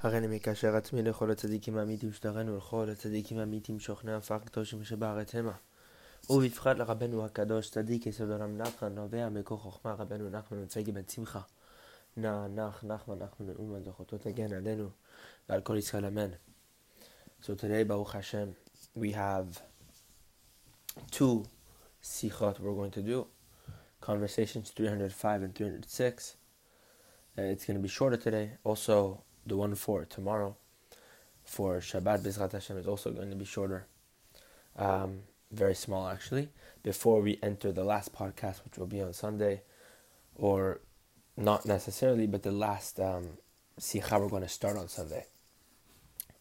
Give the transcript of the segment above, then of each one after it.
הריני מקשר עצמי לכל הצדיקים האמיתים שתרנו לכל הצדיקים האמיתים שוכני עפר קדושים שבארץ המה. ובפחד לרבנו הקדוש צדיק יסוד עולם נחמן נובע מכוח חוכמה רבנו נחמן וצגי בן שמחה. נע נח נחמן נחמן נאום זכותו תגן עלינו ועל כל ישראל אמן. So today, Baruch Hashem, we have two sikhot we're going to do. Conversations 305 and 306. Uh, it's going to be shorter today. Also, the one for tomorrow, for Shabbat Bezrat Hashem, is also going to be shorter. Um, very small, actually. Before we enter the last podcast, which will be on Sunday, or not necessarily, but the last um, Sikha we're going to start on Sunday.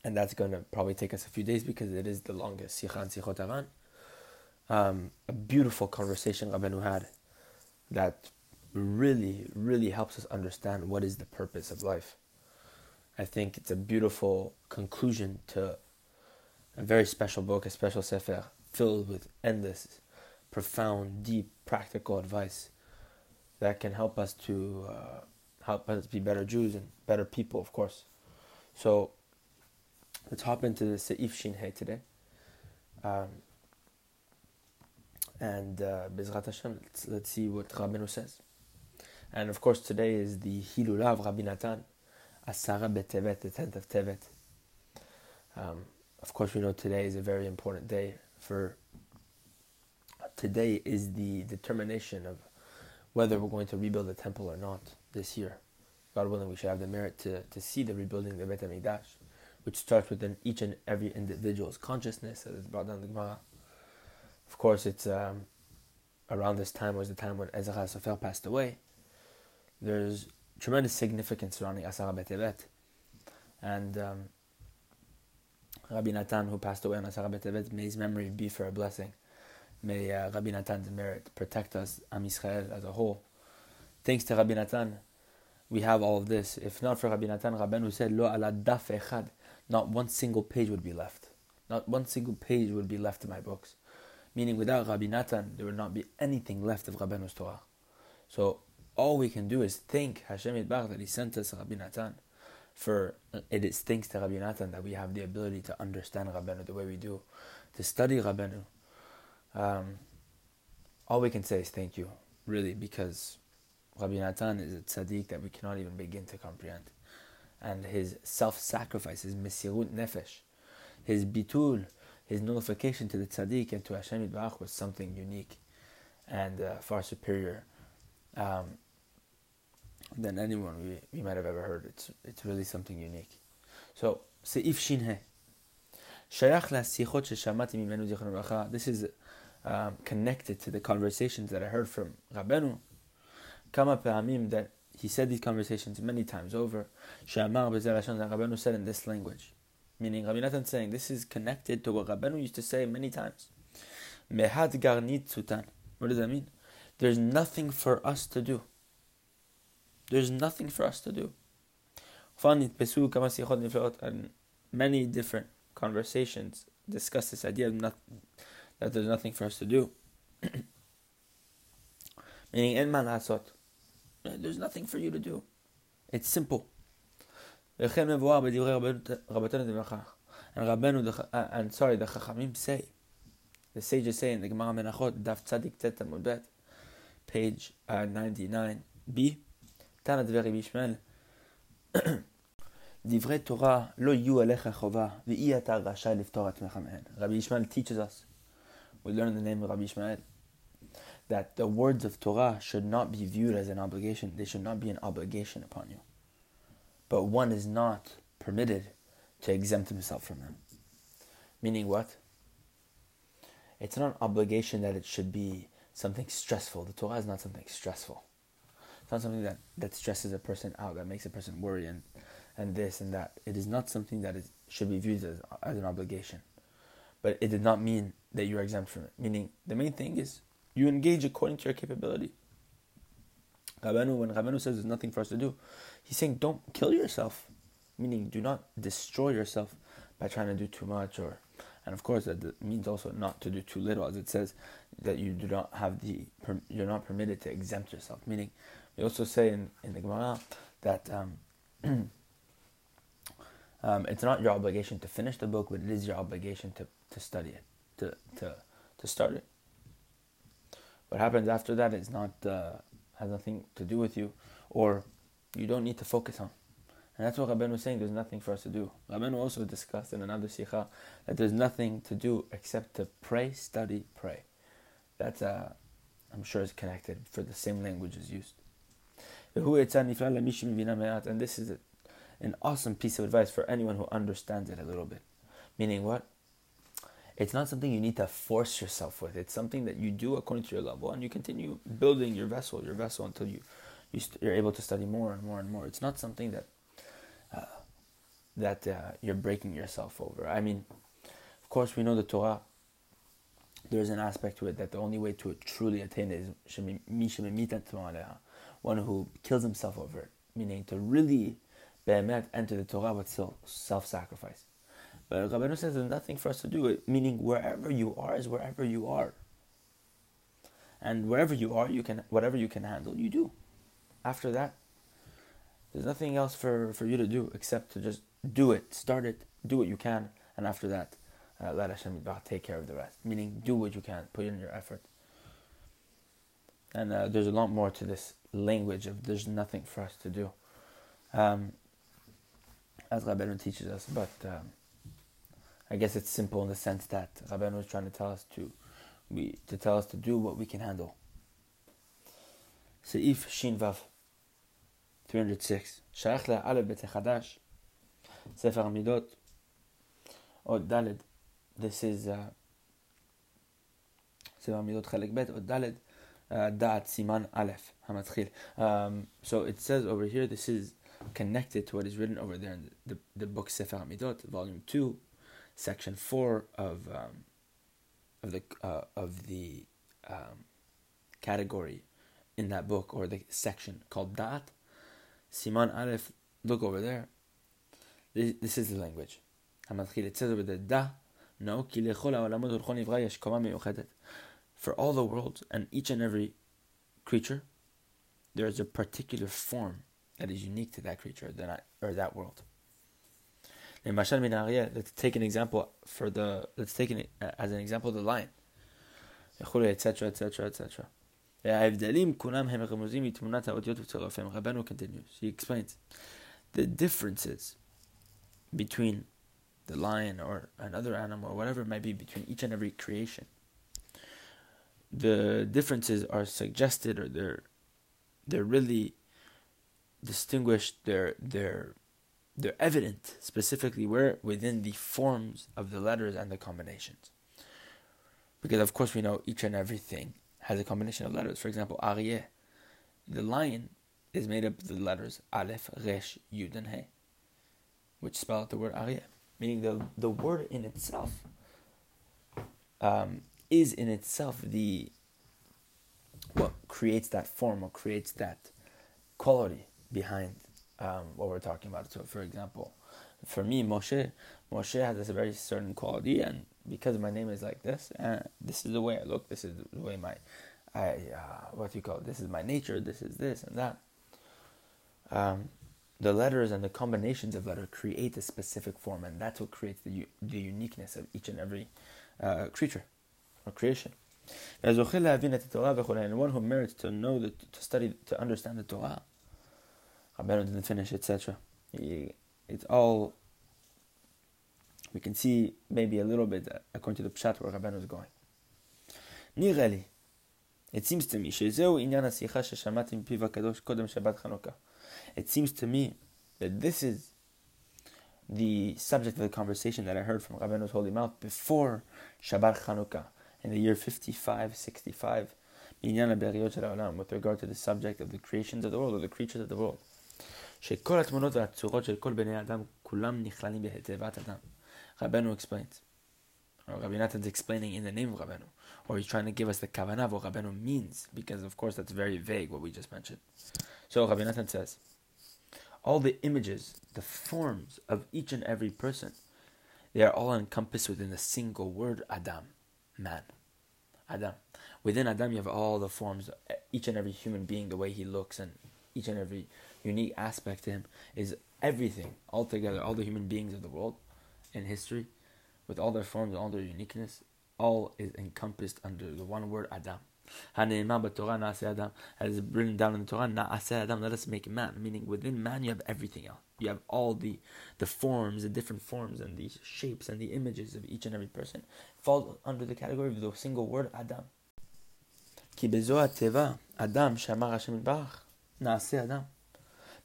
And that's going to probably take us a few days because it is the longest Sikha and Sichot Haran. Um, a beautiful conversation Rabbeinu had that really, really helps us understand what is the purpose of life. I think it's a beautiful conclusion to a very special book, a special sefer, filled with endless, profound, deep, practical advice that can help us to uh, help us be better Jews and better people, of course. So let's hop into the Seif Shin He today. Um, and uh, Bezrat Hashem, let's, let's see what Rabbeinu says. And of course, today is the Hilulah of Rabbi Natan, Asara Betevet, the 10th of Tevet. Um, of course, we know today is a very important day for. Today is the determination of whether we're going to rebuild the temple or not this year. God willing, we should have the merit to, to see the rebuilding of the Beit HaMikdash, which starts within each and every individual's consciousness, as it's brought down the Gemara. Of course, it's um, around this time was the time when Ezra Sofer passed away. There's tremendous significance surrounding Asara Betevet. And um, Rabbi Natan, who passed away on Asara Betevet, may his memory be for a blessing. May uh, Rabbi Natan's merit protect us, Am Yisrael as a whole. Thanks to Rabbi Natan, we have all of this. If not for Rabbi Natan, Rabbeinu said, Lo ala daf echad, not one single page would be left. Not one single page would be left in my books. Meaning, without Rabbi Natan, there would not be anything left of Rabbeinu's Torah. So, all we can do is thank Hashem Yitbarach that He sent us Rabbi Natan. For it is thanks to Rabbi Natan that we have the ability to understand Rabbeinu the way we do, to study Rabbeinu. Um, all we can say is thank you, really, because Rabbi Natan is a tzaddik that we cannot even begin to comprehend. And his self-sacrifice, his mesirut nefesh, his bitul, his nullification to the tzaddik and to Hashem Yitbarach was something unique and uh, far superior um, than anyone we, we might have ever heard. It's, it's really something unique. So, Seif Shinhe. This is um, connected to the conversations that I heard from Rabenu. Kama peamim that he said these conversations many times over. Sha'amar that Rabenu said in this language. Meaning, Rabbi Nathan saying, this is connected to what Rabenu used to say many times. Mehad Garnit Sutan. What does that mean? There's nothing for us to do. There's nothing for us to do. And many different conversations discuss this idea of not, that there's nothing for us to do. Meaning, en man There's nothing for you to do. It's simple. And Rabbenu, uh, and sorry, the Chachamim say, the sages say in the Gemara Menachot, Daf Tzadik page uh, 99b. Tanat Rabbi Ishmael. Divrei Torah lo yu alecha chova v'iyata rasha liftor atmecha mehen. Rabbi Ishmael teaches us. We learn the name of Rabbi Ishmael. That the words of Torah should not be viewed as an obligation. They should not be an obligation upon you. But one is not permitted to exempt himself from them. Meaning what? It's not an obligation that it should be something stressful. The Torah is not something stressful. It's not something that, that stresses a person out, that makes a person worry and, and this and that. It is not something that is, should be viewed as, as an obligation. But it did not mean that you are exempt from it. Meaning, the main thing is you engage according to your capability. Rabbeinu, when Rabbeinu says there's nothing for us to do, he's saying don't kill yourself. Meaning, do not destroy yourself by trying to do too much or and of course that means also not to do too little as it says that you do not have the you're not permitted to exempt yourself meaning we also say in, in the Gemara that um, Um, it's not your obligation to finish the book, but it is your obligation to, to study it, to, to, to start it. What happens after that is not uh, has nothing to do with you, or you don't need to focus on. And that's what Rabbeinu was saying, there's nothing for us to do. Rabbeinu also discussed in another sikha that there's nothing to do except to pray, study, pray. That's, uh, I'm sure, is connected for the same language is used. And this is a, an awesome piece of advice for anyone who understands it a little bit. Meaning what? It's not something you need to force yourself with. It's something that you do according to your level, and you continue building your vessel, your vessel until you, you st- you're able to study more and more and more. It's not something that uh, that uh, you're breaking yourself over. I mean, of course, we know the Torah. There's an aspect to it that the only way to truly attain it is one who kills himself over it, meaning to really be'emet enter the Torah with self-sacrifice. But Rabbeinu says there's nothing for us to do, meaning wherever you are is wherever you are. And wherever you are, you can whatever you can handle, you do. After that, there's nothing else for, for you to do except to just do it, start it, do what you can, and after that, uh, let Hashem take care of the rest. Meaning, do what you can, put in your effort. And uh, there's a lot more to this language of there's nothing for us to do. Um, as Rabbeinu teaches us, but um, I guess it's simple in the sense that Rabbeinu is trying to tell us to we to tell us to do what we can handle. Seif Shin Vav 306 שייך לאלף בית החדש ספר המידות עוד ד' This is uh, ספר המידות חלק ב' עוד ד' דעת סימן א' המתחיל um, So it says over here this is connected to what is written over there in the, the, the book ספר המידות volume 2 section 4 of um, of the uh, of the um, category in that book or the section called Da'at Siman Aleph, look over there. This, this is the language. It says over there, Da, no, For all the world and each and every creature, there is a particular form that is unique to that creature or that world. Let's take an example for the. Let's take it as an example the lion, etc., etc., etc. ההבדלים כולם הם רמוזים מתמונת האותיות וצירופיהם. רבנו continues, he explains, the differences between the lion or another animal or whatever it might be between each and every creation. The differences are suggested or they're they're really distinguished, they're they're they're evident specifically where within the forms of the letters and the combinations. Because of course we know each and everything has a combination of letters. For example, Aryeh, the lion, is made up of the letters Aleph, Resh, Yud, and He, which spell out the word Aryeh, meaning the, the word in itself um, is in itself the what creates that form or creates that quality behind um, what we're talking about. So, for example, for me, Moshe, Moshe has this very certain quality, and because my name is like this, and this is the way I look, this is the way my, I uh, what do you call it? This is my nature. This is this and that. Um, the letters and the combinations of letters create a specific form, and that's what creates the the uniqueness of each and every uh, creature or creation. And one who merits to know that to study to understand the Torah. Rabbeinu didn't finish, etc. It's all we can see maybe a little bit uh, according to the pshat where Rabbeinu is going. Nireli, it seems to me, It seems to me that this is the subject of the conversation that I heard from Rabbeinu's holy mouth before Shabbat Chanukah in the year 5565 with regard to the subject of the creations of the world or the creatures of the world. שכל התמונות והצורות של כל בני אדם כולם נכללים בתיבת אדם. Rabbeinu explains. Or Rabbi Natan's explaining in the name of Rabbeinu. Or he's trying to give us the kavanah of what Rabbeinu means, because of course that's very vague what we just mentioned. So Rabbi Natan says, all the images, the forms of each and every person, they are all encompassed within the single word Adam, man. Adam. Within Adam, you have all the forms, each and every human being, the way he looks, and each and every unique aspect to him is everything all together, all the human beings of the world in history, with all their forms, and all their uniqueness, all is encompassed under the one word Adam. Adam, as written down in the Torah, Adam, let us make man, meaning within man you have everything else. You have all the the forms, the different forms and the shapes and the images of each and every person. Falls under the category of the single word Adam. Ki Adam, Shamar Hashem Adam.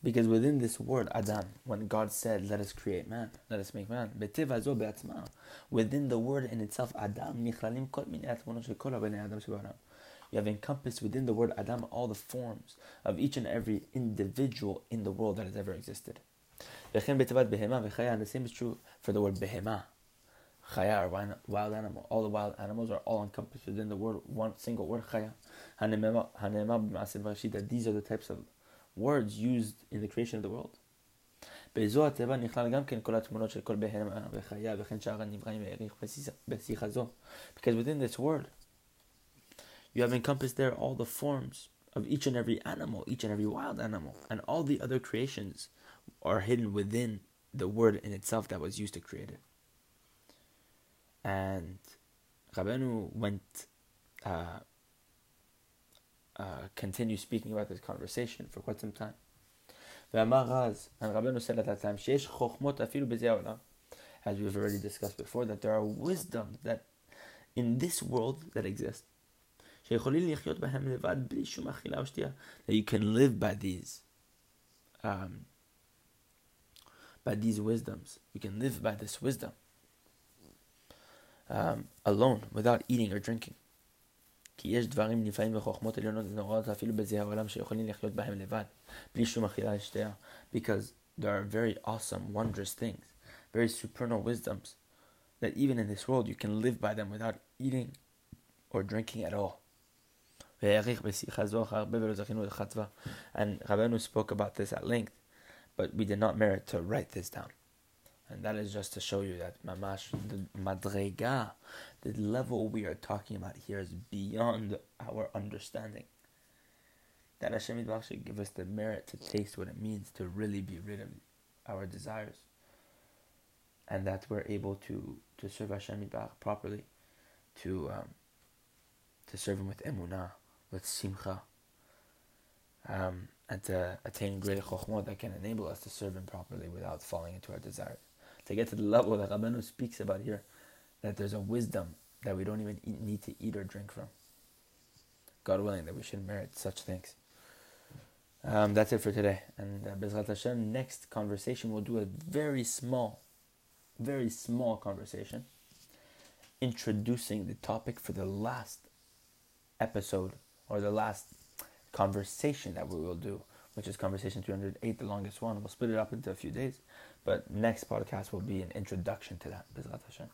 Because within this word Adam, when God said, "Let us create man, let us make man," within the word in itself, Adam, you have encompassed within the word Adam all the forms of each and every individual in the world that has ever existed. And the same is true for the word behema. Chaya or wild animal. All the wild animals are all encompassed within the word, one single word, chaya. These are the types of words used in the creation of the world. Because within this word, you have encompassed there all the forms of each and every animal, each and every wild animal, and all the other creations are hidden within the word in itself that was used to create it. And Rabenu went uh, uh, continue speaking about this conversation for quite some time. and Rabbeinu said at that time, as we've already discussed before, that there are wisdoms that in this world that exist. That you can live by these um, by these wisdoms. You can live by this wisdom um, alone, without eating or drinking. כי יש דברים נפלאים וחוכמות עליונות ונוראות אפילו בזה העולם שיכולים לחיות בהם לבד, בלי שום אכילה לשתייה. Because there are very awesome, wondrous things, very supernal wisdoms, that even in this world you can live by them without eating or drinking at all. And Rabbeinu spoke about this at length, but we did not merit to write this down. And that is just to show you that mamash, the madrega, the level we are talking about here is beyond our understanding. That Hashem should give us the merit to taste what it means to really be rid of our desires. And that we're able to, to serve Hashem properly, to um, to serve Him with emunah, with simcha, um, and to attain greater chokhmah that can enable us to serve Him properly without falling into our desires to get to the level that Rabbeinu speaks about here, that there's a wisdom that we don't even eat, need to eat or drink from. God willing that we should merit such things. Um, that's it for today. And uh, Bezrat Hashem, next conversation, we'll do a very small, very small conversation introducing the topic for the last episode or the last conversation that we will do, which is conversation 308, the longest one. We'll split it up into a few days. But next podcast will be an introduction to that, Bezrat Hashem.